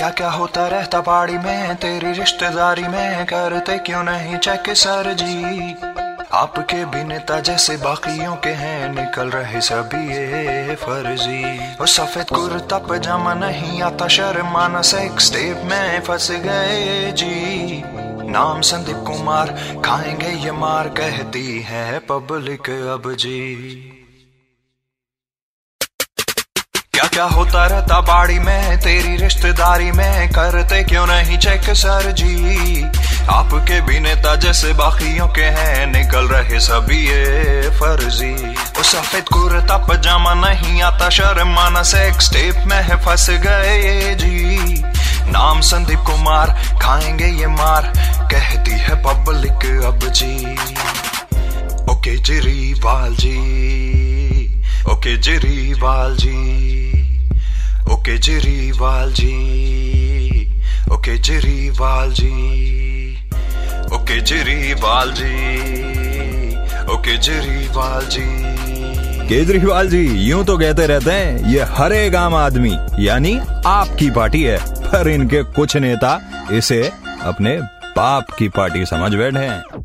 क्या क्या होता रहता पहाड़ी में, तेरी रिश्तेदारी में, करते क्यों नहीं चेक सर जी? आपके भी जैसे बाकियों के हैं, निकल रहे सभी ये फर्जी। वो सफ़ेद कुर्ता पजामा नहीं आता शर्माना सेक्स स्टेप में फंस गए जी। नाम संदीप कुमार, खाएँगे ये मार, कहती है पब्लिक अब जी। क्या होता रहता बाड़ी में? तेरी रिश्तेदारी में करते क्यों नहीं चेक सर जी? आपके भी नेता जैसे बाकियों के हैं, निकल रहे सभी ये फर्जी। वो सफ़ेद कुर्ता पजामा नहीं आता शर्माना सेक्स टेप में है फंस गए ये जी। नाम संदीप कुमार, खाएँगे ये मार, कहती है पब्लिक अब जी। ओके केजरीवाल जी ओ केजरीवाल जी। केजरीवाल जी, ओ केजरीवाल जी, ओ केजरीवाल जी, ओ केजरीवाल जी। केजरीवाल जी, यूँ तो कहते रहते हैं, ये हर आम आदमी, यानी आपकी पार्टी है, पर इनके कुछ नेता इसे अपने बाप की पार्टी समझ बैठे हैं।